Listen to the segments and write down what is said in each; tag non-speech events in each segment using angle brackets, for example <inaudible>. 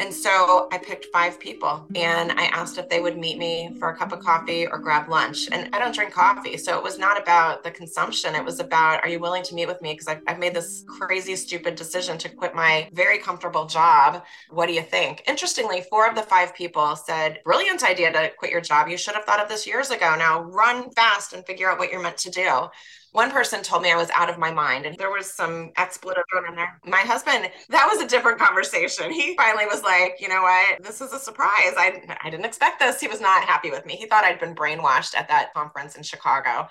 And so I picked five people and I asked if they would meet me for a cup of coffee or grab lunch. And I don't drink coffee. So it was not about the consumption. It was about, are you willing to meet with me? Because I've, I've made this crazy, stupid decision to quit my very comfortable job. What do you think? Interestingly, four of the five people said, brilliant idea to quit your job. You should have thought of this years ago. Now run fast and figure out what you're meant to do. One person told me I was out of my mind, and there was some expletive thrown in there. My husband, that was a different conversation. He finally was like, you know what? This is a surprise. I, I didn't expect this. He was not happy with me. He thought I'd been brainwashed at that conference in Chicago.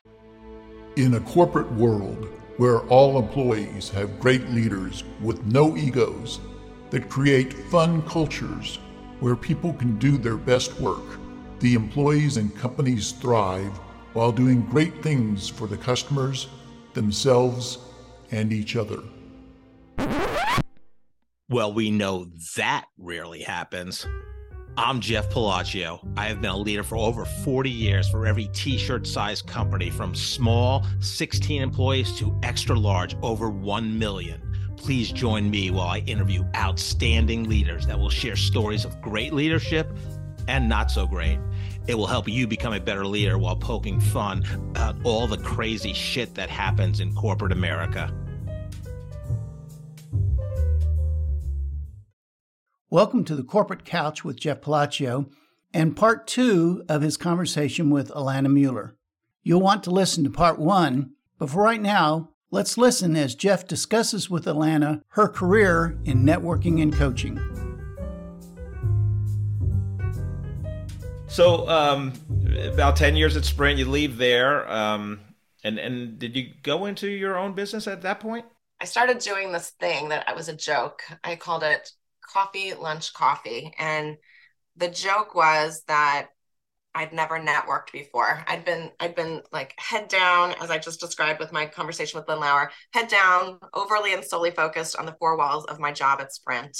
In a corporate world where all employees have great leaders with no egos that create fun cultures where people can do their best work, the employees and companies thrive while doing great things for the customers, themselves, and each other. Well, we know that rarely happens. I'm Jeff Palacio. I have been a leader for over 40 years for every t shirt size company from small, 16 employees, to extra large, over 1 million. Please join me while I interview outstanding leaders that will share stories of great leadership and not so great. It will help you become a better leader while poking fun about all the crazy shit that happens in corporate America. Welcome to the Corporate Couch with Jeff Palacio and part two of his conversation with Alana Muller. You'll want to listen to part one, but for right now, let's listen as Jeff discusses with Alana her career in networking and coaching. So, um, about ten years at Sprint, you leave there, um, and and did you go into your own business at that point? I started doing this thing that I was a joke. I called it coffee, lunch, coffee, and the joke was that I'd never networked before. I'd been I'd been like head down, as I just described with my conversation with Lynn Lauer, head down, overly and solely focused on the four walls of my job at Sprint.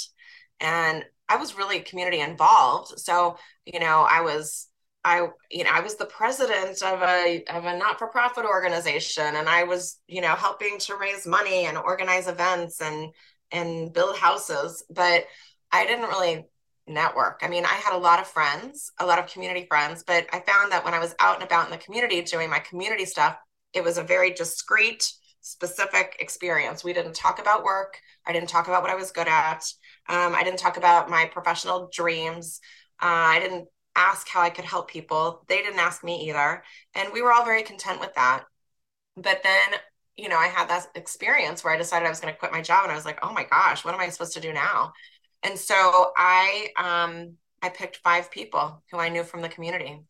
And I was really community involved. So, you know, I was I you know I was the president of a of a not-for-profit organization and I was, you know, helping to raise money and organize events and and build houses, but I didn't really network. I mean, I had a lot of friends, a lot of community friends, but I found that when I was out and about in the community doing my community stuff, it was a very discreet, specific experience. We didn't talk about work. I didn't talk about what I was good at. Um, I didn't talk about my professional dreams. Uh, I didn't ask how I could help people. They didn't ask me either. And we were all very content with that. But then, you know, I had that experience where I decided I was going to quit my job and I was like, oh my gosh, what am I supposed to do now? And so I um, I picked five people who I knew from the community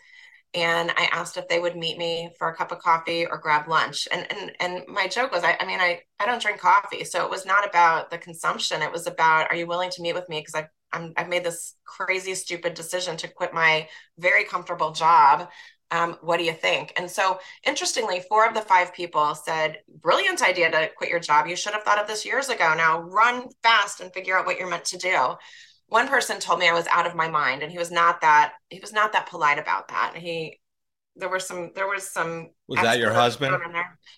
and I asked if they would meet me for a cup of coffee or grab lunch. And and and my joke was, I, I mean, I I don't drink coffee, so it was not about the consumption. It was about, are you willing to meet with me? Because I I'm, I've made this crazy, stupid decision to quit my very comfortable job. Um, what do you think? And so, interestingly, four of the five people said, Brilliant idea to quit your job. You should have thought of this years ago. Now run fast and figure out what you're meant to do one person told me I was out of my mind and he was not that he was not that polite about that. He there were some there was some Was that your husband?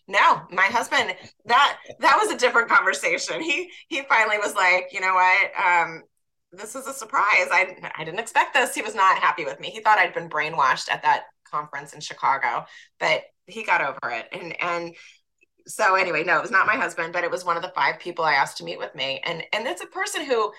No, my husband that that was a different conversation. He he finally was like, "You know what? Um this is a surprise. I I didn't expect this." He was not happy with me. He thought I'd been brainwashed at that conference in Chicago, but he got over it. And and so anyway, no, it was not my husband, but it was one of the five people I asked to meet with me. And and it's a person who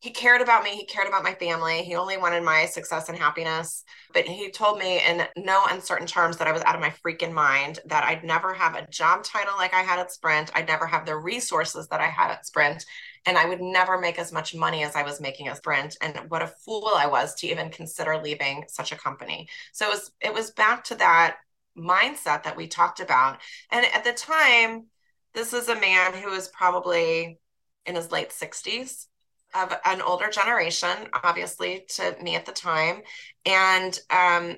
he cared about me. He cared about my family. He only wanted my success and happiness. But he told me in no uncertain terms that I was out of my freaking mind, that I'd never have a job title like I had at Sprint. I'd never have the resources that I had at Sprint. And I would never make as much money as I was making at Sprint. And what a fool I was to even consider leaving such a company. So it was it was back to that mindset that we talked about. And at the time, this is a man who was probably in his late 60s of an older generation, obviously, to me at the time. And um,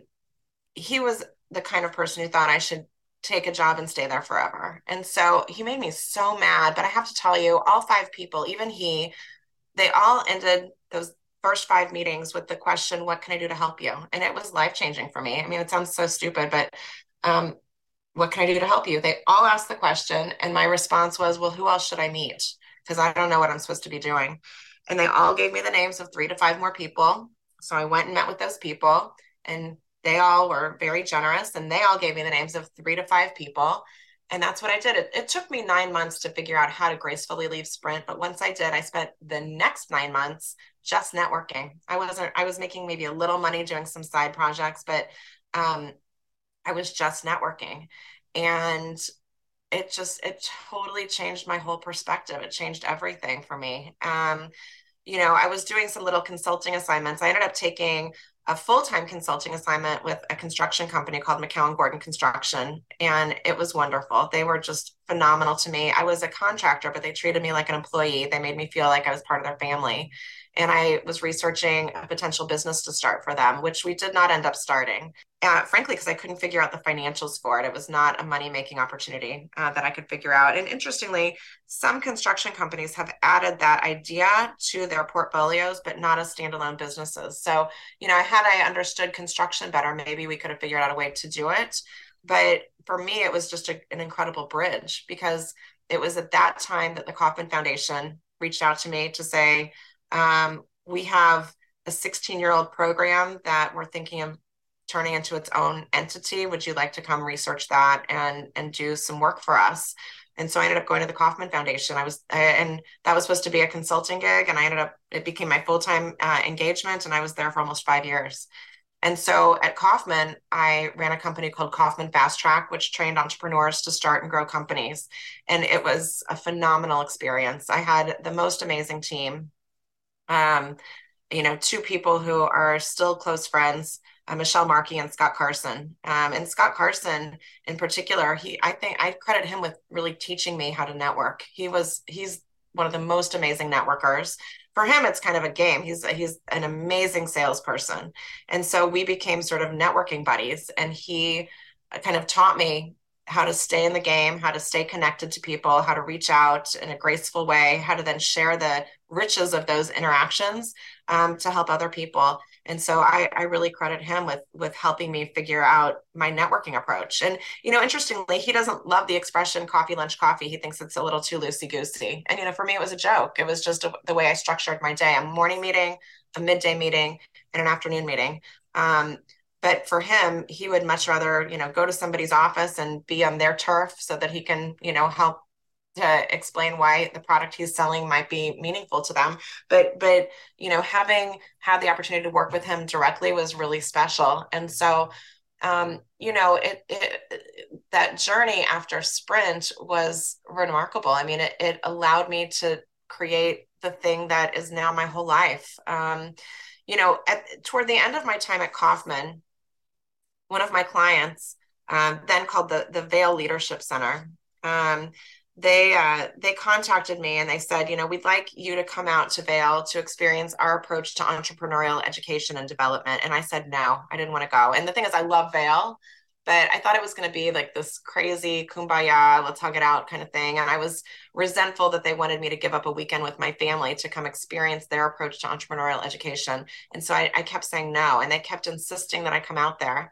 he was the kind of person who thought I should take a job and stay there forever. And so he made me so mad. But I have to tell you, all five people, even he, they all ended those first five meetings with the question, What can I do to help you? And it was life changing for me. I mean, it sounds so stupid, but um, what can I do to help you? They all asked the question. And my response was, Well, who else should I meet? because I don't know what I'm supposed to be doing. And they all gave me the names of three to five more people. So I went and met with those people, and they all were very generous, and they all gave me the names of three to five people. And that's what I did. It, it took me nine months to figure out how to gracefully leave Sprint. But once I did, I spent the next nine months just networking. I wasn't, I was making maybe a little money doing some side projects, but um, I was just networking. And it just it totally changed my whole perspective. It changed everything for me. Um you know i was doing some little consulting assignments. I ended up taking a full-time consulting assignment with a construction company called McCownGordon construction and it was wonderful. They were just phenomenal to me. I was a contractor but they treated me like an employee. They made me feel like i was part of their family and I was researching a potential business to start for them, which we did not end up starting. Uh, frankly, because I couldn't figure out the financials for it. It was not a money making opportunity uh, that I could figure out. And interestingly, some construction companies have added that idea to their portfolios, but not as standalone businesses. So, you know, had I understood construction better, maybe we could have figured out a way to do it. But for me, it was just a, an incredible bridge because it was at that time that the Kauffman Foundation reached out to me to say, um, we have a 16 year old program that we're thinking of turning into its own entity. Would you like to come research that and and do some work for us? And so I ended up going to the Kauffman Foundation. I was, and that was supposed to be a consulting gig, and I ended up it became my full time uh, engagement, and I was there for almost five years. And so at Kauffman, I ran a company called Kauffman FastTrac, which trained entrepreneurs to start and grow companies. And it was a phenomenal experience. I had the most amazing team um, you know, two people who are still close friends, uh, Michelle Markey and Scott Carson. Um, and Scott Carson, in particular, he I think I credit him with really teaching me how to network. He was he's one of the most amazing networkers. For him, it's kind of a game. He's he's an amazing salesperson, and so we became sort of networking buddies. And he kind of taught me how to stay in the game, how to stay connected to people, how to reach out in a graceful way, how to then share the riches of those interactions um, to help other people. And so I, I really credit him with with helping me figure out my networking approach. And you know, interestingly, he doesn't love the expression coffee lunch coffee. He thinks it's a little too loosey goosey. And you know, for me, it was a joke. It was just a, the way I structured my day: a morning meeting, a midday meeting, and an afternoon meeting. Um, but for him he would much rather you know go to somebody's office and be on their turf so that he can you know help to explain why the product he's selling might be meaningful to them. But but you know having had the opportunity to work with him directly was really special. And so um, you know it, it that journey after sprint was remarkable. I mean it, it allowed me to create the thing that is now my whole life. Um, you know at, toward the end of my time at kauffman one of my clients, um, then called the the Vail Leadership Center. Um, they uh, they contacted me and they said, you know, we'd like you to come out to Vail to experience our approach to entrepreneurial education and development. And I said no, I didn't want to go. And the thing is, I love Vail, but I thought it was going to be like this crazy kumbaya, let's hug it out kind of thing. And I was resentful that they wanted me to give up a weekend with my family to come experience their approach to entrepreneurial education. And so I, I kept saying no, and they kept insisting that I come out there.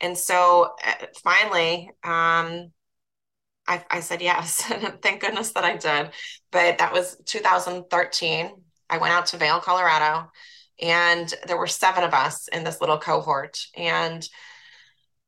And so uh, finally, um, I, I said yes. And <laughs> thank goodness that I did. But that was 2013. I went out to Vail, Colorado, and there were seven of us in this little cohort. And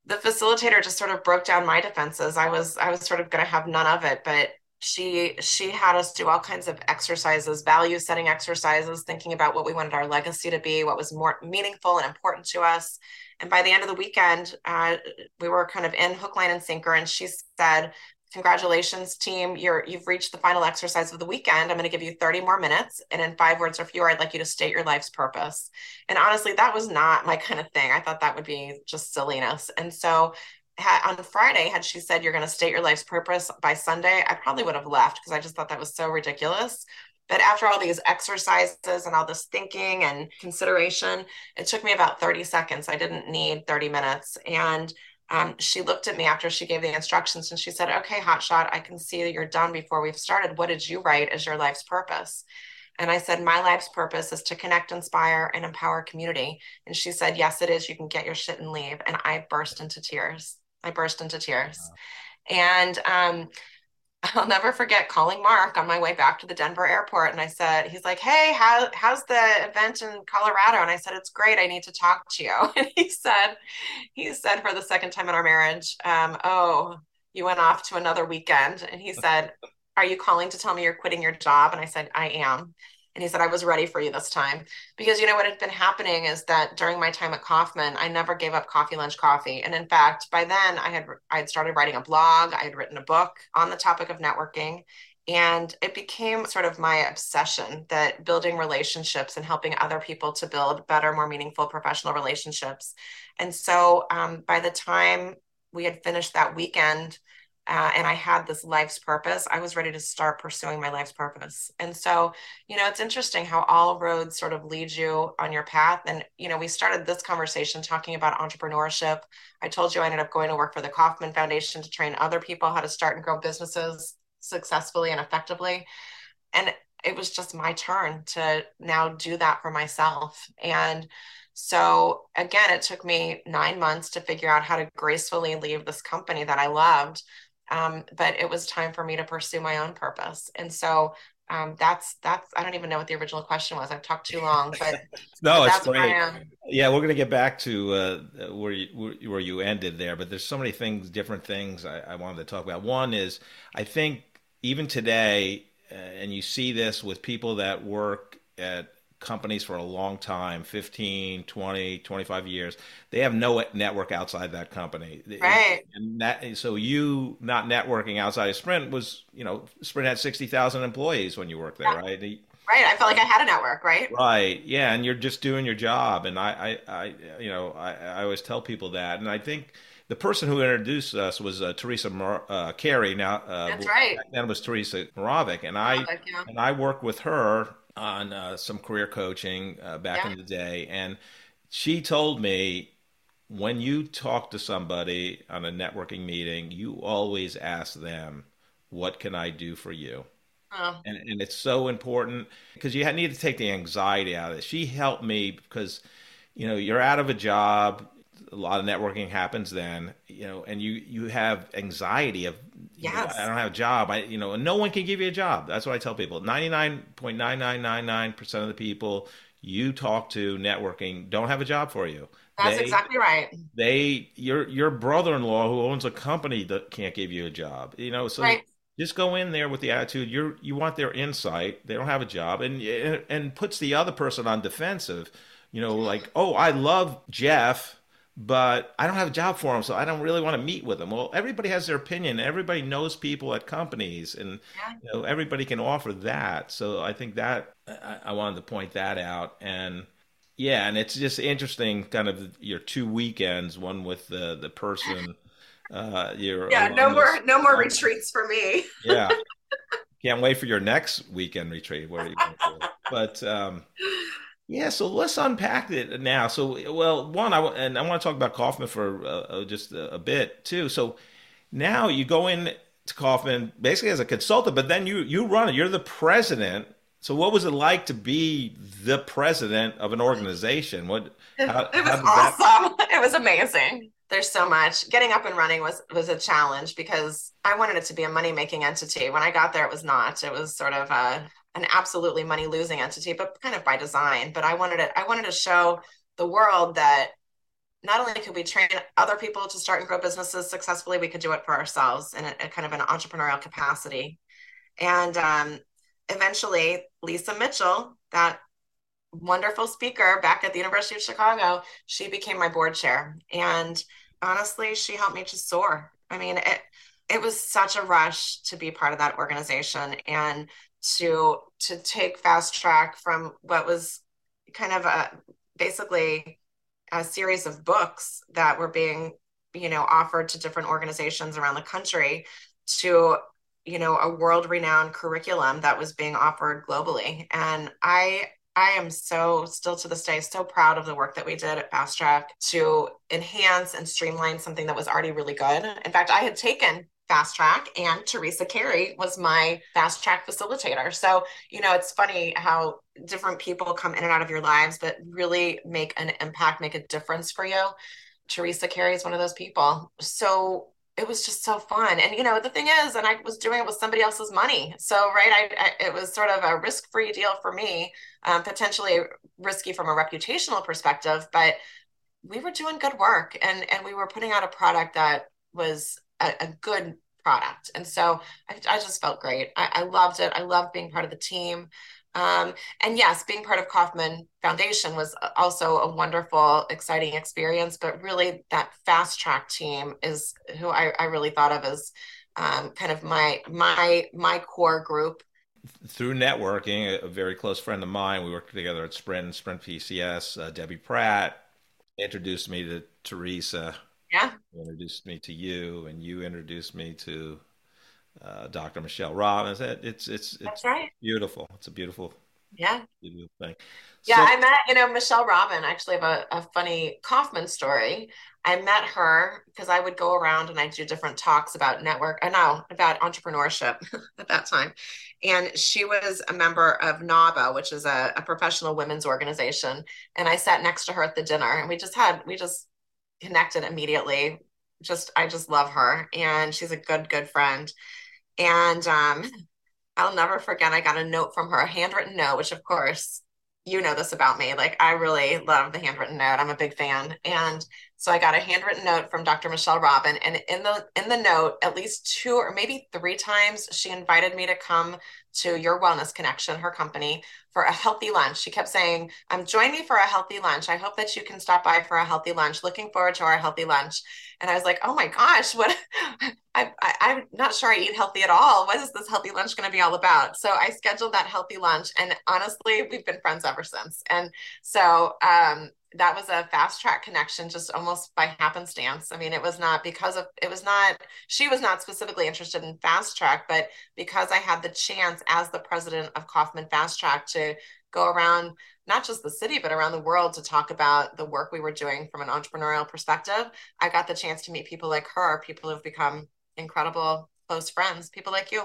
the facilitator just sort of broke down my defenses. I was I was sort of going to have none of it, but she she had us do all kinds of exercises value setting exercises thinking about what we wanted our legacy to be what was more meaningful and important to us and by the end of the weekend uh, we were kind of in hook line and sinker and she said congratulations team. You're you've reached the final exercise of the weekend. I'm going to give you 30 more minutes and in five words or fewer i'd like you to state your life's purpose. And honestly that was not my kind of thing. I thought that would be just silliness. And so on Friday, had she said you're going to state your life's purpose by Sunday, I probably would have left because I just thought that was so ridiculous. But after all these exercises and all this thinking and consideration, it took me about 30 seconds. I didn't need 30 minutes. And um, she looked at me after she gave the instructions and she said, Okay, hotshot, I can see that you're done before we've started. What did you write as your life's purpose? And I said, My life's purpose is to connect, inspire, and empower community. And she said, Yes, it is. You can get your shit and leave. And I burst into tears. I burst into tears. Wow. And um, I'll never forget calling Mark on my way back to the Denver airport. And I said, he's like, Hey, how, how's the event in Colorado? And I said, it's great. I need to talk to you. <laughs> And he said, he said for the second time in our marriage, um, Oh, you went off to another weekend. And he said, are you calling to tell me you're quitting your job? And I said, I am. And he said, I was ready for you this time. Because you know what had been happening is that during my time at Kauffman, I never gave up coffee, lunch, coffee. And in fact, by then I had I had started writing a blog, I had written a book on the topic of networking. And it became sort of my obsession that building relationships and helping other people to build better, more meaningful professional relationships. And so um, by the time we had finished that weekend, uh, and I had this life's purpose, I was ready to start pursuing my life's purpose. And so, you know, it's interesting how all roads sort of lead you on your path. And, you know, we started this conversation talking about entrepreneurship. I told you I ended up going to work for the Kauffman Foundation to train other people how to start and grow businesses successfully and effectively. And it was just my turn to now do that for myself. And so, again, it took me nine months to figure out how to gracefully leave this company that I loved um, but it was time for me to pursue my own purpose. And so um, that's that's I don't even know what the original question was. I've talked too long, but <laughs> no, but it's great. Yeah, we're going to get back to uh, where you where you ended there, but there's so many things, different things I, I wanted to talk about. One is I think even today, uh, and you see this with people that work at companies for a long time 15 20 25 years they have no network outside that company right and that so you not networking outside of sprint was you know sprint had 60000 employees when you worked there yeah. right right i felt like i had a network right right yeah and you're just doing your job and i i, I you know I, I always tell people that and i think the person who introduced us was uh, Teresa Mar- uh, Carey. Now, uh, that's right. Then was Teresa Moravec, and I Moravec, yeah. and I worked with her on uh, some career coaching uh, back yeah. in the day, and she told me when you talk to somebody on a networking meeting, you always ask them, "What can I do for you?" Oh. And, and it's so important because you need to take the anxiety out of it. She helped me because, you know, you're out of a job, a lot of networking happens then, you know, and you you have anxiety of yes. Know, I don't have a job. I you know, and no one can give you a job. That's what I tell people. Ninety nine point nine nine nine nine percent of the people you talk to networking don't have a job for you. That's they, exactly right. They your your brother in law who owns a company that can't give you a job. You know, so right. just go in there with the attitude you're you want their insight. They don't have a job, and and puts the other person on defensive. You know, like oh, I love Jeff but I don't have a job for them, so I don't really want to meet with them. Well, everybody has their opinion. Everybody knows people at companies, and yeah. you know, everybody can offer that. So I think that I, I, wanted to point that out, and yeah, and it's just interesting, kind of your two weekends, one with the the person. <laughs> Uh, your yeah, no more no more retreats for me. <laughs> yeah, can't wait for your next weekend retreat. Where you But um, yeah, so let's unpack it now. So, well, one, I and I want to talk about Kauffman for uh, uh, just a, a, bit too. So, now you go in to Kauffman basically as a consultant, but then you you run it. You're the president. So, what was it like to be the president of an organization? What how, it was awesome. That... <laughs> It was amazing. There's so much. Getting up and running was was a challenge because I wanted it to be a money making entity. When I got there, it was not. It was sort of a an absolutely money losing entity, but kind of by design. But I wanted it, I wanted to show the world that not only could we train other people to start and grow businesses successfully, we could do it for ourselves in a, a kind of an entrepreneurial capacity. And um, eventually, Lisa Mitchell, that wonderful speaker back at the University of Chicago, she became my board chair. And honestly, she helped me to soar. I mean, it, it was such a rush to be part of that organization and to to take FastTrac from what was kind of a basically a series of books that were being you know offered to different organizations around the country to you know a world renowned curriculum that was being offered globally. And i i am so still to this day so proud of the work that we did at FastTrac to enhance and streamline something that was already really good. In fact i had taken FastTrac and teresa carey was my FastTrac facilitator so you know it's funny how different people come in and out of your lives but really make an impact make a difference for you teresa carey is one of those people so it was just so fun. And you know, the thing is, and I was doing it with somebody else's money. So right, I, I it was sort of a risk-free deal for me, um, potentially risky from a reputational perspective, but we were doing good work and and we were putting out a product that was a, a good product. And so I, I just felt great. I, I, loved it. I loved being part of the team. Um, and yes, being part of Kauffman Foundation was also a wonderful, exciting experience. But really, that FastTrac team is who I, I really thought of as um, kind of my my my core group. Through networking, a very close friend of mine, we worked together at Sprint, Sprint PCS. Uh, Debbie Pratt introduced me to Teresa. Yeah. Introduced me to you, and you introduced me to uh, Dr. Michelle Robbins. It's it's it's right. beautiful. It's a beautiful yeah beautiful thing. Yeah, so, I met you know Michelle Robin. Actually, have a, a funny Kauffman story. I met her because I would go around and I do different talks about network. I uh, know about entrepreneurship <laughs> at that time, and she was a member of NAWBO, which is a, a professional women's organization. And I sat next to her at the dinner, and we just had we just connected immediately. Just I just love her, and she's a good good friend and um, I'll never forget, I got a note from her, a handwritten note, which of course, you know this about me. Like I really love the handwritten note. I'm a big fan. And so I got a handwritten note from Dr. Michelle Robin. And in the in the note, at least two or maybe three times, she invited me to come to your wellness connection, her company, for a healthy lunch. She kept saying, "I'm um, join me for a healthy lunch. I hope that you can stop by for a healthy lunch. Looking forward to our healthy lunch. And I was like, oh my gosh, what <laughs> I, I, I'm not sure I eat healthy at all. What is this healthy lunch going to be all about? So I scheduled that healthy lunch. And honestly, we've been friends ever since. And so um, that was a FastTrac connection just almost by happenstance. I mean, it was not because of it was not she was not specifically interested in FastTrac, but because I had the chance as the president of Kauffman FastTrac to go around not just the city but around the world to talk about the work we were doing from an entrepreneurial perspective, I got the chance to meet people like her, people who've become incredible close friends, people like you.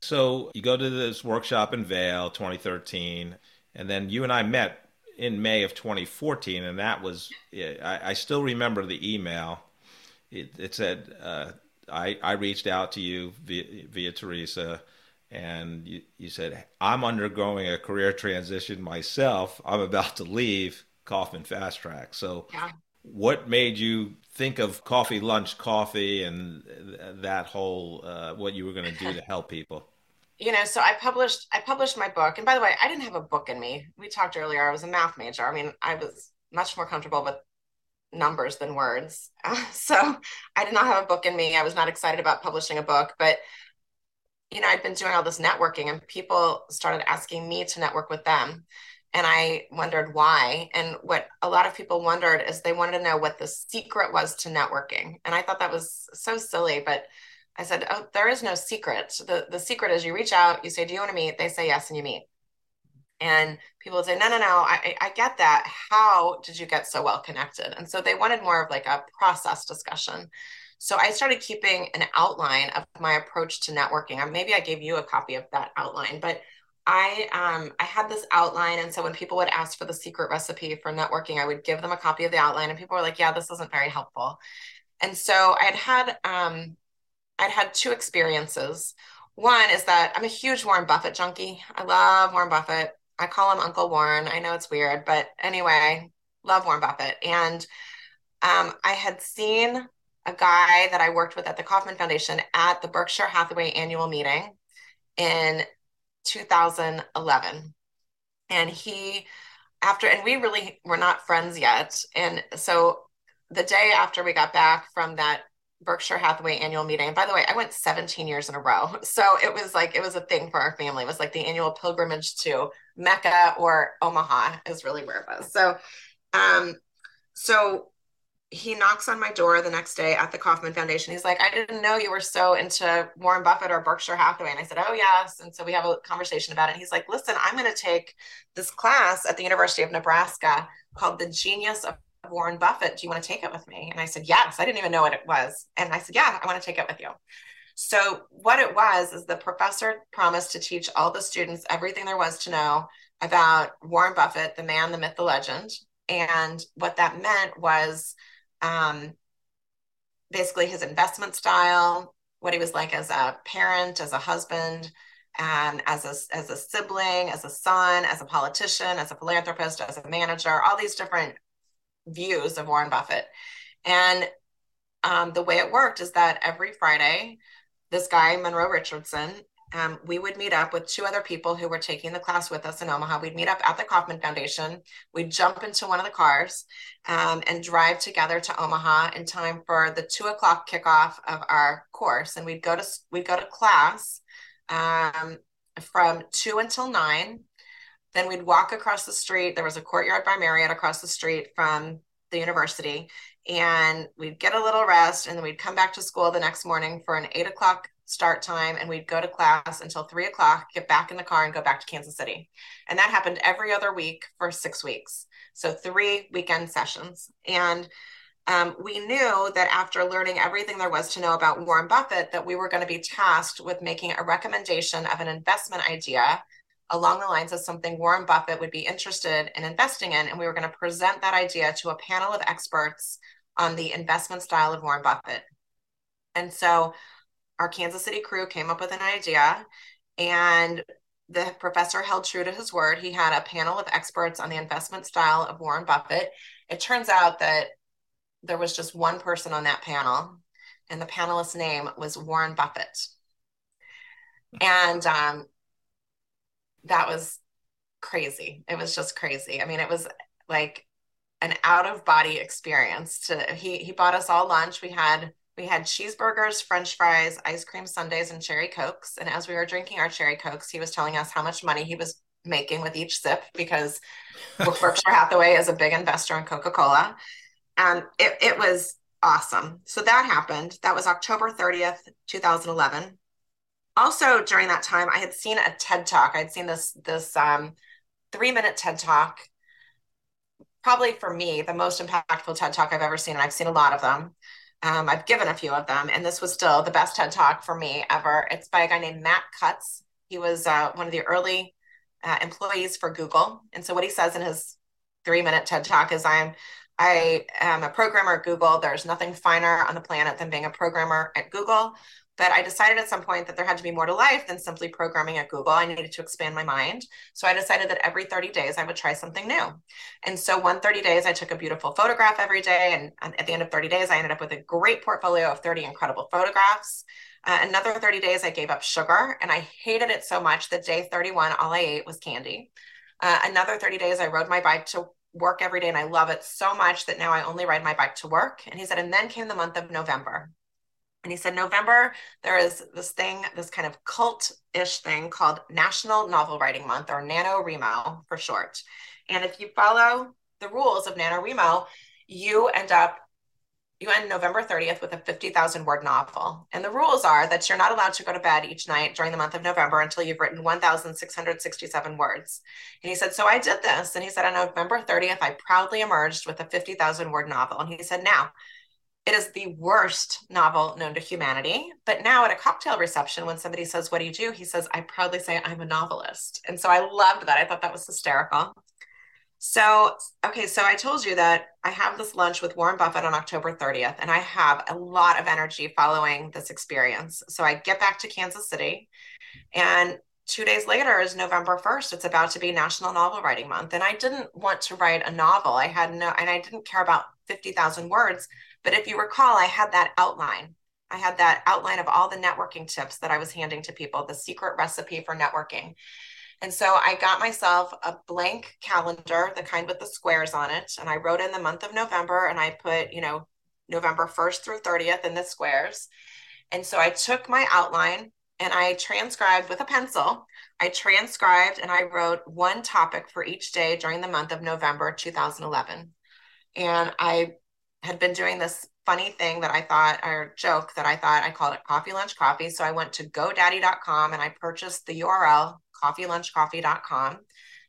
So you go to this workshop in Vail 2013 and then you and I met in May of 2014, and that was I, I still remember the email. It, it said uh, I I reached out to you via, via Teresa, and you, you said I'm undergoing a career transition myself. I'm about to leave Kauffman FastTrac. So, yeah. what made you think of coffee lunch coffee and that whole uh, what you were going to do to help people? You know so i published i published my book. And by the way i didn't have a book in me. We talked earlier i was a math major. I mean i was much more comfortable with numbers than words. <laughs> So i did not have a book in me. I was not excited about publishing a book. But you know i'd been doing all this networking and people started asking me to network with them. And i wondered why. And what a lot of people wondered is they wanted to know what the secret was to networking. And i thought that was so silly but I said, Oh, there is no secret. The, the secret is you reach out, you say, Do you want to meet? They say yes, and you meet. And people would say, No, no, no, I, I get that. How did you get so well connected? And so they wanted more of like a process discussion. So I started keeping an outline of my approach to networking. Maybe I gave you a copy of that outline, but I um I had this outline, and so when people would ask for the secret recipe for networking, I would give them a copy of the outline, and people were like, "Yeah, this isn't very helpful." And so I had had um, I'd had two experiences. One is that I'm a huge Warren Buffett junkie. I love Warren Buffett. I call him Uncle Warren. I know it's weird, but anyway, love Warren Buffett. And um, I had seen a guy that I worked with at the Kauffman Foundation at the Berkshire Hathaway annual meeting in 2011. And he, after, and we really were not friends yet. And so the day after we got back from that Berkshire Hathaway annual meeting. And by the way, I went 17 years in a row. <laughs> So it was like, it was a thing for our family. It was like the annual pilgrimage to Mecca or Omaha is really where it was. So, um, so he knocks on my door the next day at the Kauffman Foundation. He's like, I didn't know you were so into Warren Buffett or Berkshire Hathaway. And I said, Oh, yes. And so we have a conversation about it. And he's like, Listen, I'm going to take this class at the University of Nebraska called The Genius of Warren Buffett. Do you want to take it with me? And I said, Yes. I didn't even know what it was. And I said, Yeah, I want to take it with you. So, what it was is the professor promised to teach all the students everything there was to know about Warren Buffett, the man, the myth, the legend. And what that meant was um, basically his investment style, what he was like as a parent, as a husband, and as a, as a sibling, as a son, as a politician, as a philanthropist, as a manager, all these different views of Warren Buffett. And um, the way it worked is that every Friday, this guy, Monroe Richardson, um, we would meet up with two other people who were taking the class with us in Omaha. We'd meet up at the Kauffman Foundation. We'd jump into one of the cars um, and drive together to Omaha in time for the two o'clock kickoff of our course. And we'd go to we'd go to class um, from two until nine. Then we'd walk across the street. There was a courtyard by Marriott across the street from the university, and we'd get a little rest, and then we'd come back to school the next morning for an eight o'clock start time and we'd go to class until three o'clock, get back in the car and go back to Kansas City. And that happened every other week for six weeks. So three weekend sessions. And um, we knew that after learning everything there was to know about Warren Buffett, that we were going to be tasked with making a recommendation of an investment idea along the lines of something Warren Buffett would be interested in investing in. And we were going to present that idea to a panel of experts on the investment style of Warren Buffett. And so our Kansas City crew came up with an idea and the professor held true to his word. He had a panel of experts on the investment style of Warren Buffett. It turns out that there was just one person on that panel, and the panelist's name was Warren Buffett. And um, that was crazy. It was just crazy. I mean, it was like an out of body experience. To he he bought us all lunch. We had we had cheeseburgers, french fries, ice cream sundaes, and cherry cokes. And as we were drinking our cherry cokes, he was telling us how much money he was making with each sip because <laughs> Berkshire Hathaway is a big investor in Coca Cola. And it, it was awesome. So that happened. That was October 30th, 2011. Also, during that time, I had seen a TED talk. I'd seen this this um, three minute TED talk. Probably for me, the most impactful TED talk I've ever seen. And I've seen a lot of them. Um, I've given a few of them, and this was still the best TED Talk for me ever. It's by a guy named Matt Cutts. He was uh, one of the early uh, employees for Google, and so what he says in his three-minute TED Talk is, "I'm I am a programmer at Google. There's nothing finer on the planet than being a programmer at Google. But I decided at some point that there had to be more to life than simply programming at Google. I needed to expand my mind. So I decided that every 30 days I would try something new. And so one 30 days, I took a beautiful photograph every day. And at the end of 30 days, I ended up with a great portfolio of 30 incredible photographs. Uh, another 30 days, I gave up sugar and I hated it so much that day 31, all I ate was candy. Uh, another 30 days, I rode my bike to work every day and I love it so much that now I only ride my bike to work. And he said, and then came the month of November. And he said, November, there is this thing, this kind of cult ish thing called National Novel Writing Month or NaNoWriMo for short. And if you follow the rules of NaNoWriMo, you end up, you end November 30th with a 50,000 word novel. And the rules are that you're not allowed to go to bed each night during the month of November until you've written 1,667 words. And he said, So I did this. And he said, On November 30th, I proudly emerged with a 50,000 word novel. And he said, Now, it is the worst novel known to humanity. But now at a cocktail reception, when somebody says, What do you do? He says, I proudly say I'm a novelist. And so I loved that. I thought that was hysterical. So, okay, so I told you that I have this lunch with Warren Buffett on October 30th, and I have a lot of energy following this experience. So I get back to Kansas City, and two days later is November 1st. It's about to be National Novel Writing Month. And I didn't want to write a novel. I had no, and I didn't care about 50,000 words. But if you recall, I had that outline. I had that outline of all the networking tips that I was handing to people, the secret recipe for networking. And so I got myself a blank calendar, the kind with the squares on it. And I wrote in the month of November and I put, you know, November 1st through 30th in the squares. And so I took my outline and I transcribed with a pencil. I transcribed and I wrote one topic for each day during the month of November 2011. And I had been doing this funny thing that I thought, or joke that I thought I called it coffee lunch coffee. So I went to GoDaddy.com and I purchased the URL coffeelunchcoffee.com.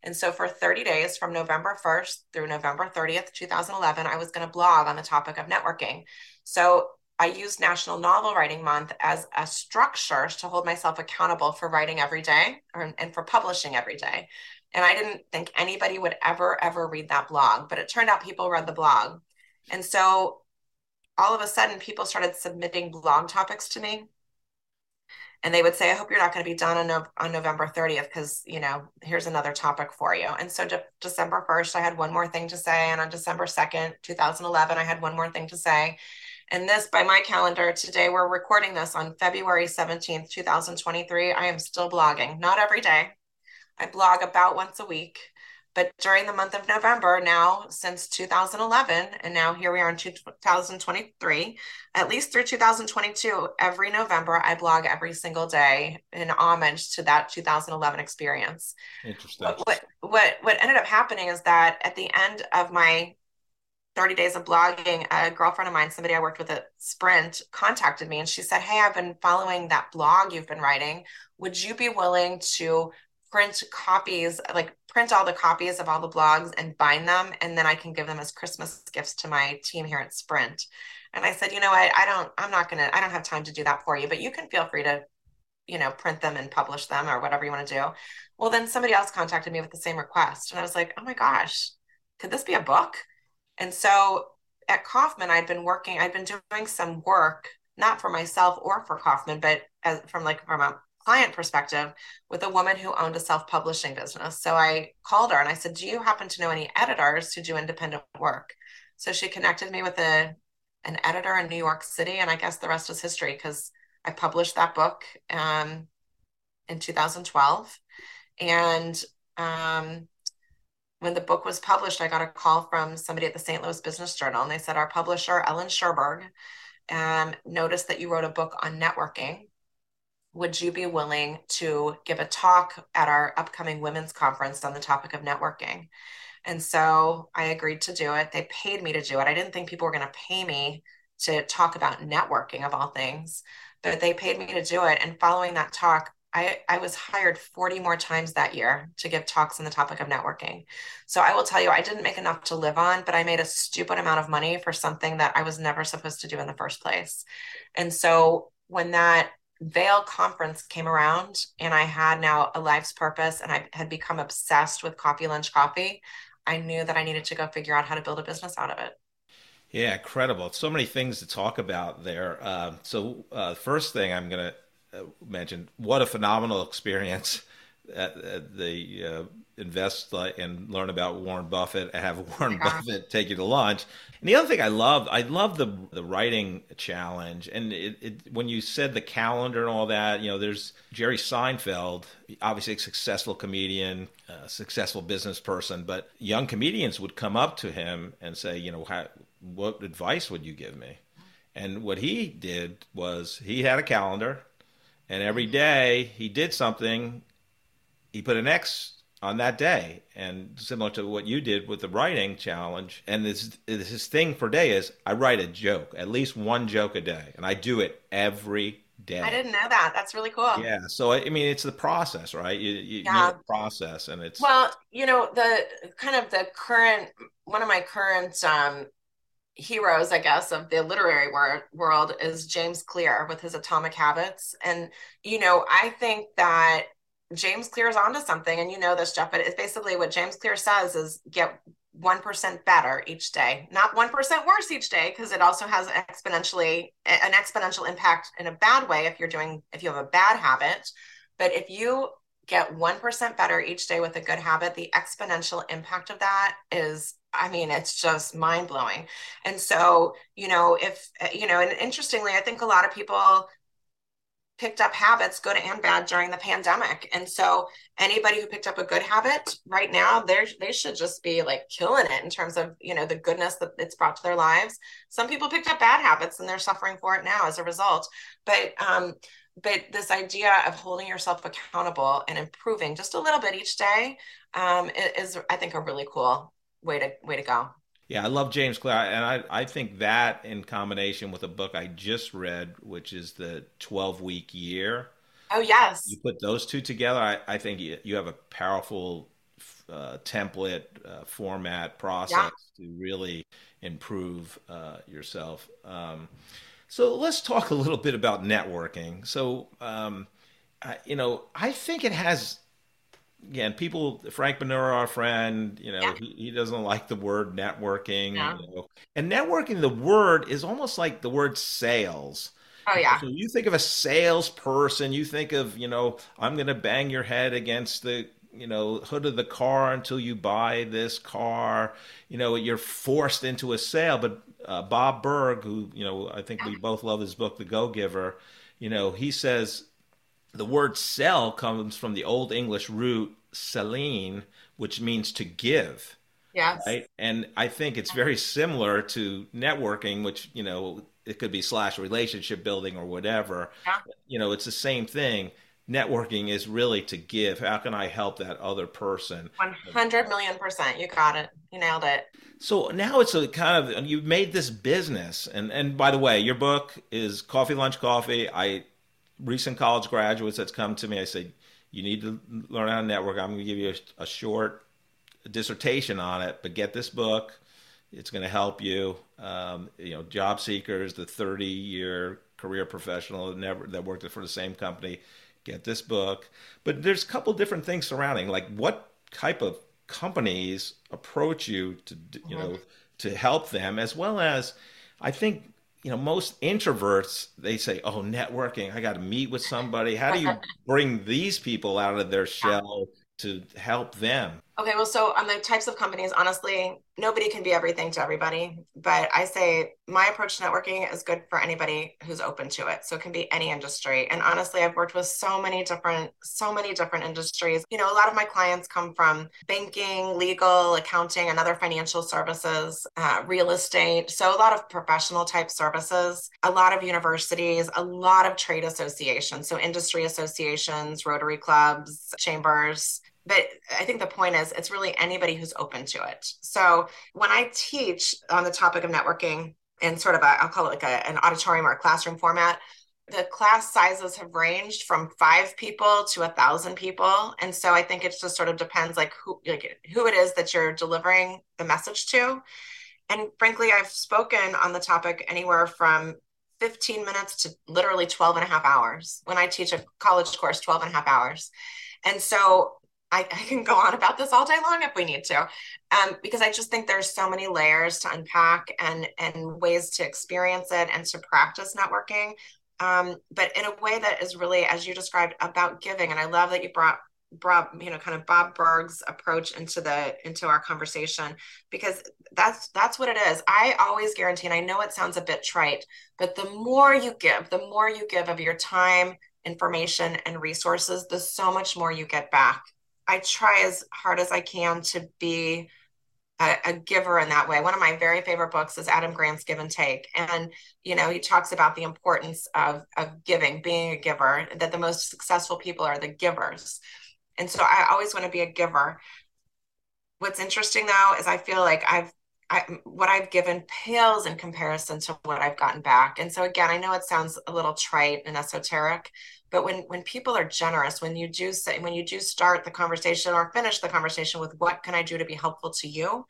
And so for 30 days from November 1st through November 30th, 2011, I was going to blog on the topic of networking. So I used National Novel Writing Month as a structure to hold myself accountable for writing every day or, and for publishing every day. And I didn't think anybody would ever, ever read that blog, but it turned out people read the blog. And so all of a sudden people started submitting blog topics to me and they would say, I hope you're not going to be done on, no- on November 30th because, you know, here's another topic for you. And so de- December 1st, I had one more thing to say. And on December 2nd, 2011, I had one more thing to say. And this, by my calendar, today we're recording this on February 17th, 2023. I am still blogging, not every day. I blog about once a week. But during the month of November, now since 2011, and now here we are in 2023, at least through 2022, every November I blog every single day in homage to that 2011 experience. Interesting. What what what ended up happening is that at the end of my 30 days of blogging, a girlfriend of mine, somebody I worked with at Sprint, contacted me and she said, Hey, I've been following that blog you've been writing. Would you be willing to print copies, like print all the copies of all the blogs and bind them, and then I can give them as Christmas gifts to my team here at Sprint. And I said, you know what, I don't, I'm not gonna, I don't have time to do that for you, but you can feel free to, you know, print them and publish them or whatever you want to do. Well, then somebody else contacted me with the same request, and I was like, oh my gosh, could this be a book? And so at Kauffman, I'd been working, I'd been doing some work, not for myself or for Kauffman, but as from like from a client perspective with a woman who owned a self-publishing business. So I called her and I said, "Do you happen to know any editors who do independent work?" So she connected me with a an editor in New York City, and I guess the rest is history because I published that book um, in 2012, and um, when the book was published, I got a call from somebody at the St. Louis Business Journal, and they said our publisher Ellen Sherberg um, noticed that you wrote a book on networking would you be willing to give a talk at our upcoming women's conference on the topic of networking? And so I agreed to do it. They paid me to do it. I didn't think people were going to pay me to talk about networking of all things, but they paid me to do it. And following that talk, I, I was hired 40 more times that year to give talks on the topic of networking. So I will tell you, I didn't make enough to live on, but I made a stupid amount of money for something that I was never supposed to do in the first place. And so when that Vail conference came around and I had now a life's purpose and I had become obsessed with coffee, lunch, coffee. I knew that I needed to go figure out how to build a business out of it. Yeah, incredible. So many things to talk about there. Uh, so, uh, first thing I'm going to uh, mention what a phenomenal experience <laughs> at, at the uh, invest and learn about Warren Buffett and have Warren yeah. Buffett take you to lunch. And the other thing I love, I love the the writing challenge. And it, it, when you said the calendar and all that, you know, there's Jerry Seinfeld, obviously a successful comedian, a successful business person, but young comedians would come up to him and say, you know, how, what advice would you give me? And what he did was he had a calendar, and every day he did something. He put an X on that day. And similar to what you did with the writing challenge, and this his thing for day is I write a joke, at least one joke a day, and I do it every day. I didn't know that. That's really cool. Yeah. So I mean, it's the process, right? You, you yeah. process, and it's well, you know, the kind of the current one of my current um, heroes, I guess, of the literary wor- world is James Clear with his Atomic Habits, and you know, I think that James Clear is onto something, and you know this, Jeff. But it's basically what James Clear says is get one percent better each day, not one percent worse each day, because it also has exponentially an exponential impact in a bad way if you're doing if you have a bad habit. But if you get one percent better each day with a good habit, the exponential impact of that is I mean, it's just mind blowing. And so, you know, if, you know, and interestingly, I think a lot of people picked up habits, good and bad, during the pandemic. And so anybody who picked up a good habit right now, they they should just be like killing it in terms of you know the goodness that it's brought to their lives. Some people picked up bad habits and they're suffering for it now as a result. But um, but this idea of holding yourself accountable and improving just a little bit each day um, is, I think, a really cool way to way to go. Yeah, I love James Clear, and I I think that in combination with a book I just read, which is the Twelve Week Year. Oh yes. You put those two together, I, I think you, you have a powerful uh, template, uh, format, process yeah. to really improve uh, yourself. Um, so let's talk a little bit about networking. So, um, I, you know, I think it has again, people, Frank Manura, our friend, you know, yeah. he, he, doesn't like the word networking. Yeah. You know? And networking, the word is almost like the word sales. Oh yeah. So you think of a salesperson, you think of, you know, I'm going to bang your head against the, you know, hood of the car until you buy this car. You know, you're forced into a sale. But uh, Bob Burg, who, you know, I think we both love his book, The Go Giver, you know, he says the word sell comes from the old English root sellan, which means to give. Yes. Right. And I think it's very similar to networking, which, you know, it could be slash relationship building or whatever. Yeah. You know, it's the same thing. Networking is really to give. How can I help that other person? 100 million percent. You got it. You nailed it. So now it's a kind of, you've made this business. And, and by the way, your book is Coffee Lunch Coffee. I, recent college graduates that's come to me, I say, you need to learn how to network. I'm going to give you a, a short dissertation on it, but get this book it's going to help you. Um, you know, job seekers, the 30 year career professional that never that worked for the same company, get this book. But there's a couple different things surrounding, like what type of companies approach you to you know to help them, as well as I think you know most introverts they say oh networking i got to meet with somebody. How do you <laughs> bring these people out of their shell to help them Okay, well, so on the types of companies, honestly, nobody can be everything to everybody. But I say my approach to networking is good for anybody who's open to it. So it can be any industry. And honestly, I've worked with so many different, so many different industries. You know, a lot of my clients come from banking, legal, accounting, and other financial services, uh, real estate. So a lot of professional type services, a lot of universities, a lot of trade associations. So industry associations, Rotary clubs, chambers, but I think the point is it's really anybody who's open to it. So when I teach on the topic of networking in sort of a, I'll call it like a, an auditorium or a classroom format, the class sizes have ranged from five people to a thousand people. And so I think it just sort of depends like who, like who it is that you're delivering the message to. And frankly, I've spoken on the topic anywhere from 15 minutes to literally 12 and a half hours. When I teach a college course, 12 and a half hours. And so I, I, can go on about this all day long if we need to, um, because I just think there's so many layers to unpack and and ways to experience it and to practice networking, um, but in a way that is really, as you described, about giving. And I love that you brought brought you know kind of Bob Burg's approach into the into our conversation because that's that's what it is. I always guarantee, and I know it sounds a bit trite, but the more you give, the more you give of your time, information, and resources, the so much more you get back I try as hard as I can to be a, a, giver in that way. One of my very favorite books is Adam Grant's Give and Take. And, you know, he talks about the importance of, of giving, being a giver, that the most successful people are the givers. And so I always want to be a giver. What's interesting though is I feel like I've I, what I've given pales in comparison to what I've gotten back. And so again, I know it sounds a little trite and esoteric, but when when people are generous when you do say when you do start the conversation or finish the conversation with what can i do to be helpful to you?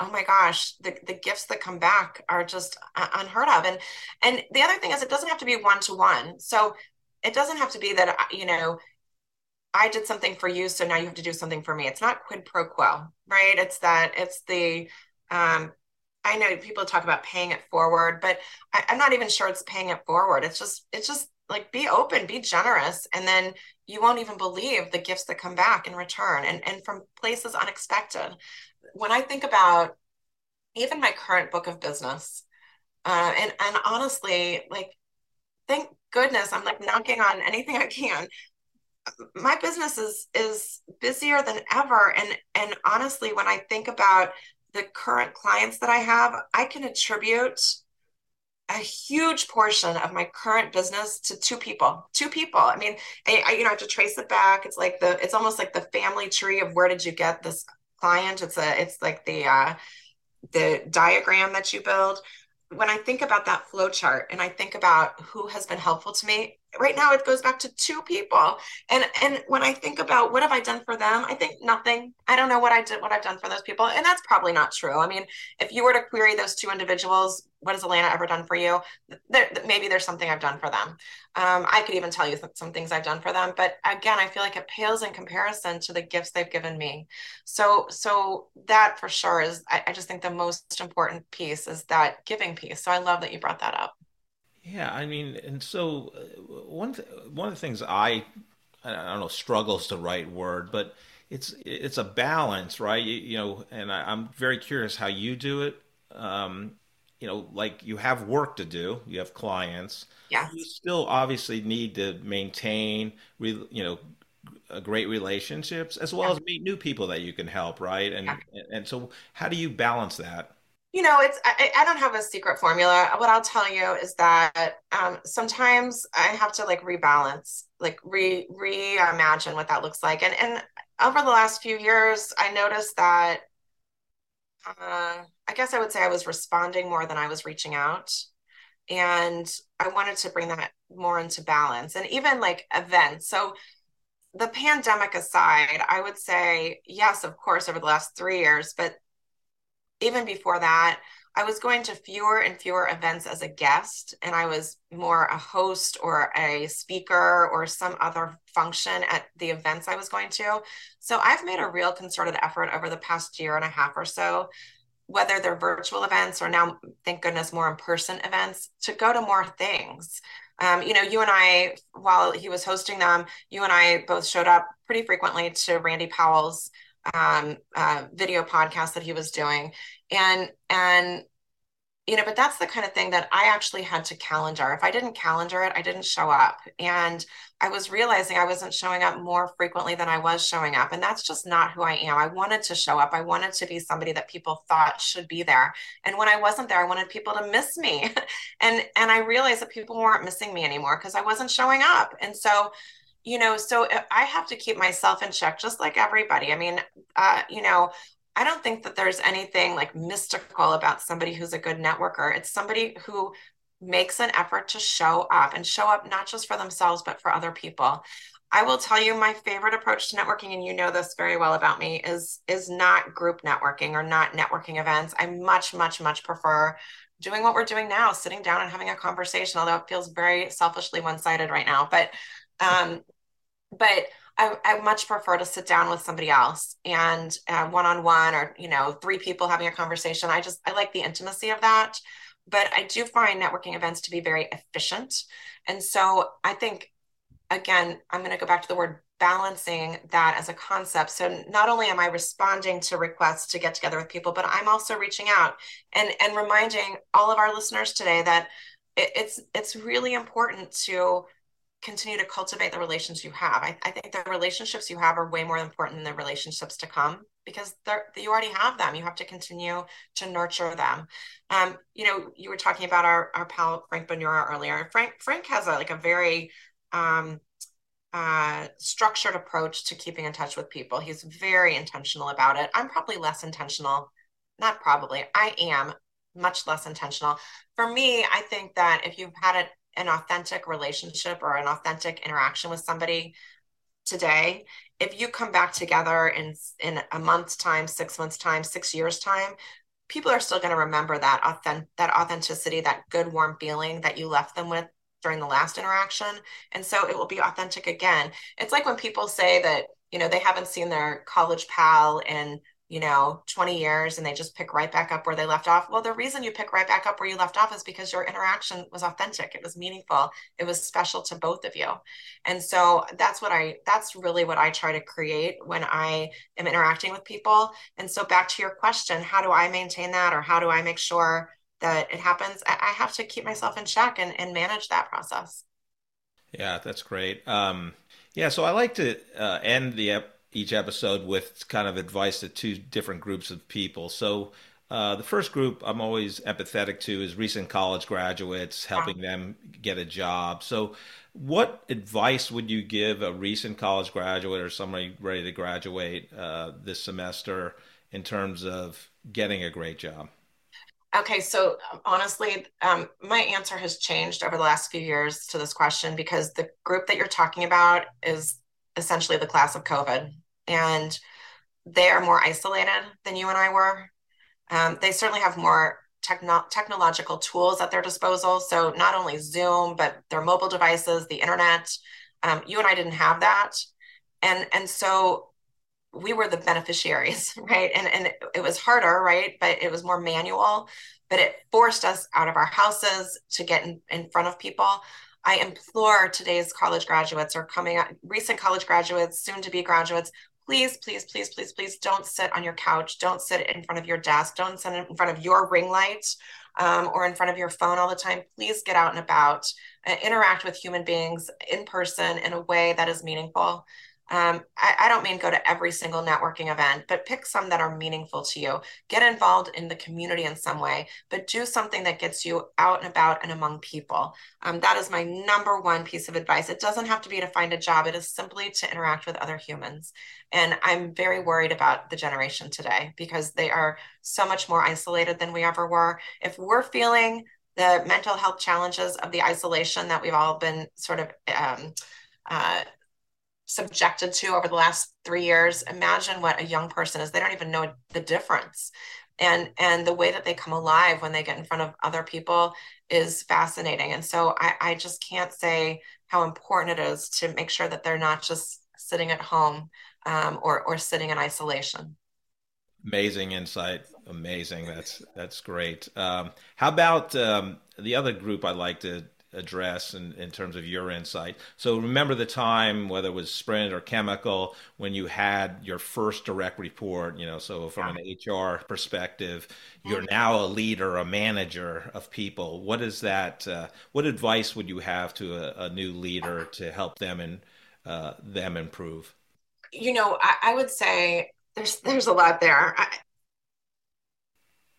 Oh my gosh the, the gifts that come back are just unheard of. And and the other thing is it doesn't have to be one to one so it doesn't have to be that uh, you know i did something for you so now you have to do something for me. It's not quid pro quo right? It's that it's the um I know people talk about paying it forward, but I, I'm not even sure it's paying it forward. It's just it's just like be open be generous and then you won't even believe the gifts that come back in return and and from places unexpected when i think about even my current book of business uh, and and honestly like thank goodness i'm like knocking on anything i can my business is is busier than ever and and honestly when i think about the current clients that i have i can attribute a huge portion of my current business to two people two people. I mean I, I, you know I have to trace it back. It's like the it's almost like the family tree of where did you get this client. It's a it's like the uh the diagram that you build when i think about that flow chart and i think about who has been helpful to me right now it goes back to two people. And and when i think about what have i done for them i think nothing. I don't know what i did what i've done for those people. And that's probably not true. I mean if you were to query those two individuals what has alana ever done for you? There, maybe there's something i've done for them. Um, i could even tell you some, some things i've done for them but again i feel like it pales in comparison to the gifts they've given me. So so that for sure is I, I just think the most important piece is that giving piece. So i love that you brought that up. Yeah, I mean, and so uh, one th- one of the things I I don't know struggles the right word, but it's it's a balance, right? You, you know, and I, am very curious how you do it. Um, you know, like you have work to do, you have clients. Yeah. You still obviously need to maintain, you know, great relationships as well yeah. as meet new people that you can help, right? And yeah. and so, how do you balance that? you know it's I, I, don't have a secret formula what i'll tell you is that um, sometimes i have to like rebalance like re reimagine what that looks like and and over the last few years i noticed that uh, i guess i would say i was responding more than i was reaching out and i wanted to bring that more into balance and even like events so the pandemic aside i would say yes of course over the last three years but even before that, I was going to fewer and fewer events as a guest, and I was more a host or a speaker or some other function at the events I was going to. So I've made a real concerted effort over the past year and a half or so, whether they're virtual events or now, thank goodness, more in person events, to go to more things. Um, you know, you and I, while he was hosting them, you and I both showed up pretty frequently to Randy Powell's um, uh, video podcast that he was doing, and and you know, but that's the kind of thing that I actually had to calendar. If I didn't calendar it, I didn't show up, and I was realizing I wasn't showing up more frequently than I was showing up, and that's just not who I am. I wanted to show up. I wanted to be somebody that people thought should be there, and when I wasn't there, I wanted people to miss me, <laughs> and and I realized that people weren't missing me anymore because I wasn't showing up, and so you know, so uh, I have to keep myself in check, just like everybody. I mean, uh, you know, I don't think that there's anything like mystical about somebody who's a good networker. It's somebody who makes an effort to show up and show up not just for themselves, but for other people. I will tell you my favorite approach to networking, and you know this very well about me, is is not group networking or not networking events. I much, much, much prefer doing what we're doing now, sitting down and having a conversation, although it feels very selfishly one-sided right now. But um, but I, I much prefer to sit down with somebody else and one on one or you know three people having a conversation. I just I like the intimacy of that, but I do find networking events to be very efficient, and so I think again I'm going to go back to the word balancing that as a concept. So not only am I responding to requests to get together with people, but I'm also reaching out and and reminding all of our listeners today that it, it's it's really important to continue to cultivate the relations you have. I, I, think the relationships you have are way more important than the relationships to come because you already have them. You have to continue to nurture them. Um, you know, you were talking about our, our pal Frank Bonura earlier. Frank Frank has a, like a very um, uh, structured approach to keeping in touch with people. He's very intentional about it. I'm probably less intentional. Not probably. I am much less intentional. For me, I think that if you've had it an authentic relationship or an authentic interaction with somebody today if you come back together in in a month's time six months time six years time people are still going to remember that authentic that authenticity that good warm feeling that you left them with during the last interaction. And so it will be authentic again. It's like when people say that you know they haven't seen their college pal in you know 20 years and they just pick right back up where they left off. Well the reason you pick right back up where you left off is because your interaction was authentic. It was meaningful. It was special to both of you. And so that's what i that's really what i try to create when i am interacting with people. And so back to your question how do i maintain that or how do i make sure that it happens? I, have to keep myself in check and, and manage that process. Yeah that's great. Um yeah so i like to uh, end the each episode with kind of advice to two different groups of people. So uh, the first group I'm always empathetic to is recent college graduates, helping them get a job. So, what advice would you give a recent college graduate or somebody ready to graduate uh, this semester in terms of getting a great job? Okay, so um, honestly, um, my answer has changed over the last few years to this question because the group that you're talking about is essentially the class of COVID, and they are more isolated than you and I were. Um, they certainly have more techno- technological tools at their disposal. So not only Zoom, but their mobile devices, the internet. Um, you and I didn't have that, and and so we were the beneficiaries, <laughs> right? And and it was harder, right? But it was more manual, but it forced us out of our houses to get in, in front of people. I implore today's college graduates or coming out, recent college graduates, soon to be graduates, please, please, please, please, please don't sit on your couch. Don't sit in front of your desk. Don't sit in front of your ring light um, or in front of your phone all the time. Please get out and about, uh, interact with human beings in person in a way that is meaningful um, I, I, don't mean go to every single networking event, but pick some that are meaningful to you. Get involved in the community in some way, but do something that gets you out and about and among people. Um, that is my number one piece of advice. It doesn't have to be to find a job, it is simply to interact with other humans. And I'm very worried about the generation today because they are so much more isolated than we ever were. If we're feeling the mental health challenges of the isolation that we've all been sort of um, uh, subjected to over the last three years imagine what a young person is. They don't even know the difference. And and the way that they come alive when they get in front of other people is fascinating. And so i i just can't say how important it is to make sure that they're not just sitting at home um, or or sitting in isolation. Amazing insight. Amazing. That's that's great. Um, how about um, the other group i'd like to address in, in terms of your insight. So remember the time, whether it was Sprint or Chemical, when you had your first direct report, you know, so from an HR perspective, you're mm-hmm. now a leader, a manager of people. What is that? Uh, what advice would you have to a, a new leader to help them and uh, them improve? You know, I, I, would say there's there's a lot there. I,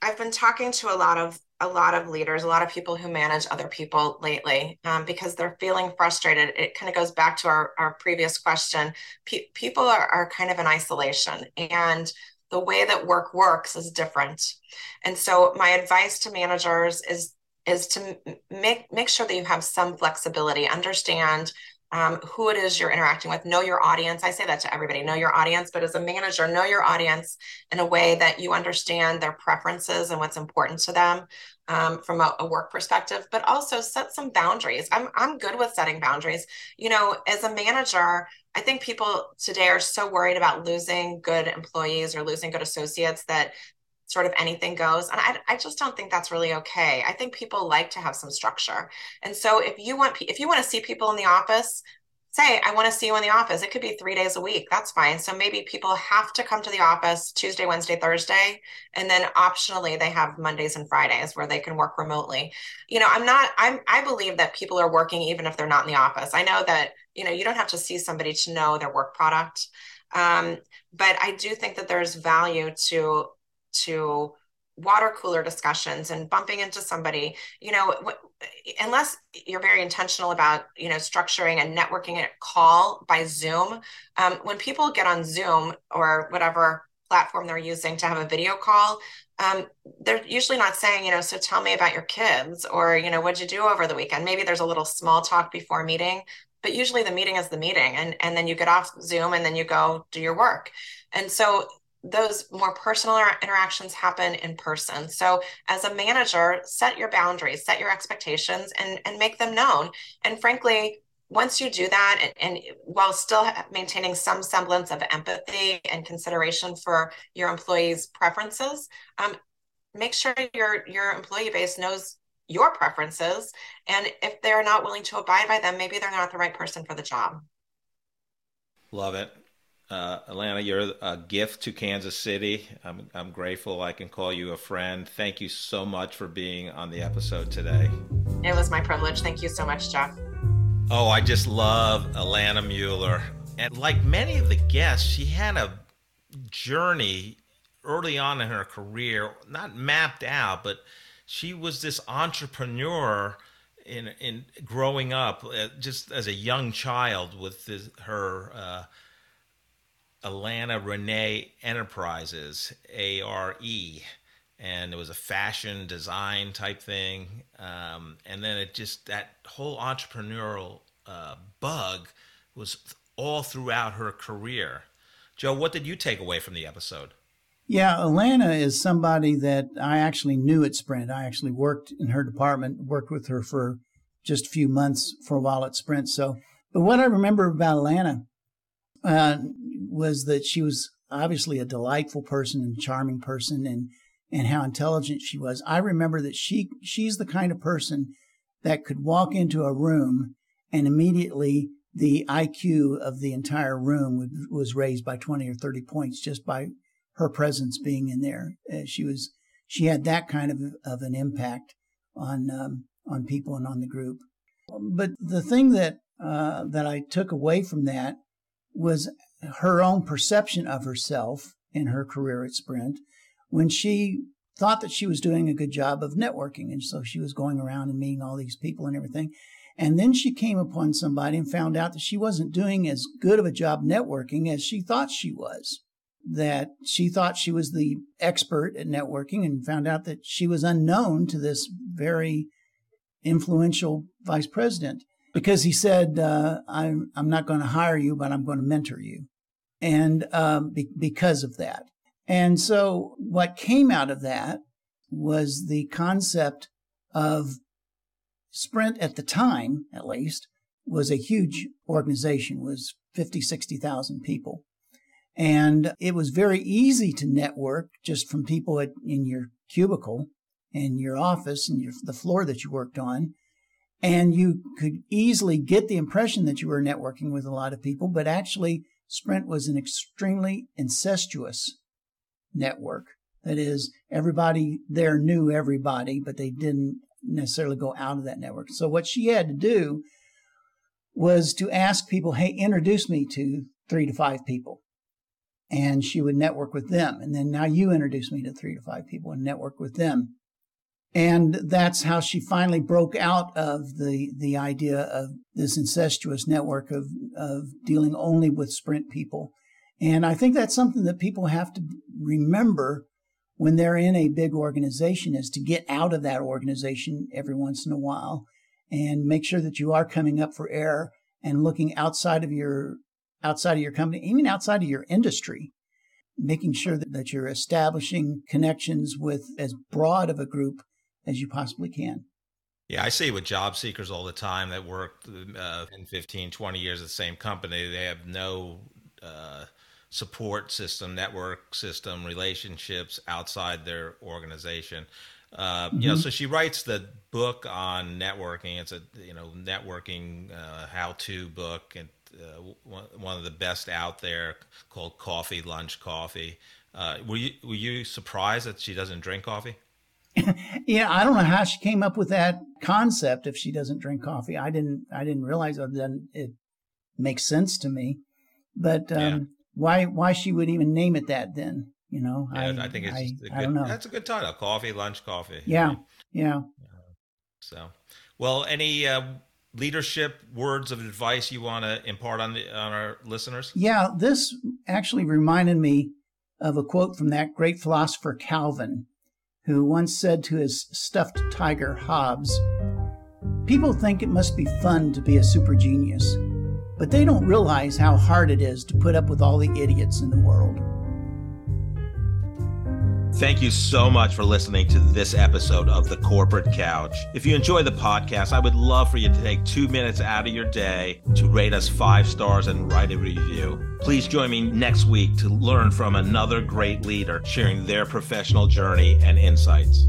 I've been talking to a lot of a lot of leaders, a lot of people who manage other people lately um, because they're feeling frustrated. It kind of goes back to our, our previous question. P- people are, are kind of in isolation and the way that work works is different. And so my advice to managers is is to make make sure that you have some flexibility understand um, who it is you're interacting with, know your audience. I say that to everybody know your audience, but as a manager, know your audience in a way that you understand their preferences and what's important to them um, from a, a, work perspective, but also set some boundaries. I'm, I'm good with setting boundaries. You know, as a manager, I think people today are so worried about losing good employees or losing good associates that sort of anything goes. And I, I just don't think that's really okay. I think people like to have some structure. And so if you want, if you want to see people in the office, say, I want to see you in the office. It could be three days a week. That's fine. So maybe people have to come to the office Tuesday, Wednesday, Thursday. And then optionally they have Mondays and Fridays where they can work remotely. You know, I'm not, I'm, I believe that people are working even if they're not in the office. I know that, you know, you don't have to see somebody to know their work product. Um, but I do think that there's value to to water cooler discussions and bumping into somebody you know unless you're very intentional about you know structuring and networking a call by zoom um, when people get on zoom or whatever platform they're using to have a video call um, they're usually not saying you know so tell me about your kids or you know what'd you do over the weekend? Maybe there's a little small talk before meeting but usually the meeting is the meeting and and then you get off zoom and then you go do your work. And so those more personal interactions happen in person. So as a manager, set your boundaries, set your expectations and, and make them known. And frankly, once you do that and, and, while still maintaining some semblance of empathy and consideration for your employees preferences um, make sure your your employee base knows your preferences and if they're not willing to abide by them maybe they're not the right person for the job love it uh, Alana, you're a gift to Kansas City. I'm, I'm grateful I can call you a friend. Thank you so much for being on the episode today. It was my privilege. Thank you so much, Jeff. Oh, I just love Alana Muller. And like many of the guests, she had a journey early on in her career, not mapped out, but she was this entrepreneur in in growing up, uh, just as a young child with this, her. Uh, Alana Renee Enterprises, ARE. and it was a fashion design type thing. Um, and then it just, that whole entrepreneurial uh, bug was all throughout her career. Joe, what did you take away from the episode? Yeah, Alana is somebody that I actually knew at Sprint. I actually worked in her department, worked with her for just a few months for a while at Sprint. So, but what I remember about Alana uh, was that she was obviously a delightful person and charming person, and and how intelligent she was. I remember that she she's the kind of person that could walk into a room and immediately the IQ of the entire room would, was raised by 20 or 30 points just by her presence being in there. Uh, she was she had that kind of of an impact on um, on people and on the group. But the thing that uh, that I took away from that was her own perception of herself in her career at Sprint when she thought that she was doing a good job of networking. And so she was going around and meeting all these people and everything. And then she came upon somebody and found out that she wasn't doing as good of a job networking as she thought she was. That she thought she was the expert at networking and found out that she was unknown to this very influential vice president because he said, uh, I'm, I'm not going to hire you, but I'm going to mentor you. And um, be- because of that. And so what came out of that was the concept of Sprint at the time, at least, was a huge organization, was 50, 60,000 people. And it was very easy to network just from people at, in your cubicle, in your office, and your, the floor that you worked on. And you could easily get the impression that you were networking with a lot of people, but actually, Sprint was an extremely incestuous network. That is, everybody there knew everybody, but they didn't necessarily go out of that network. So what she had to do was to ask people, hey, introduce me to three to five people. And she would network with them. And then now you introduce me to three to five people and network with them. And that's how she finally broke out of the, the idea of this incestuous network of, of dealing only with Sprint people. And I think that's something that people have to remember when they're in a big organization is to get out of that organization every once in a while and make sure that you are coming up for air and looking outside of your outside of your company, even outside of your industry, making sure that, that you're establishing connections with as broad of a group as you possibly can. Yeah, I see with job seekers all the time that work uh, in 15, 20 years at the same company, they have no uh, support system, network system, relationships outside their organization. Uh, mm-hmm. You know, mm-hmm. so she writes the book on networking. It's a you know networking uh, how-to book, and uh, one of the best out there called Coffee Lunch Coffee. Uh, were you were you surprised that she doesn't drink coffee? <laughs> yeah, I don't know how she came up with that concept. If she doesn't drink coffee, I didn't. I didn't realize that. Then it makes sense to me. But um, why why she would even name it that then? You know, yeah, I, I, think it's I, good, I don't know. That's a good title, coffee lunch coffee. Yeah, right? yeah. so, well, any uh, leadership words of advice you want to impart on the on our listeners? Yeah, this actually reminded me of a quote from that great philosopher Calvin, who once said to his stuffed tiger Hobbes, "People think it must be fun to be a super genius." but they don't realize how hard it is to put up with all the idiots in the world. Thank you so much for listening to this episode of The Corporate Couch. If you enjoy the podcast, I would love for you to take two minutes out of your day to rate us five stars and write a review. Please join me next week to learn from another great leader sharing their professional journey and insights.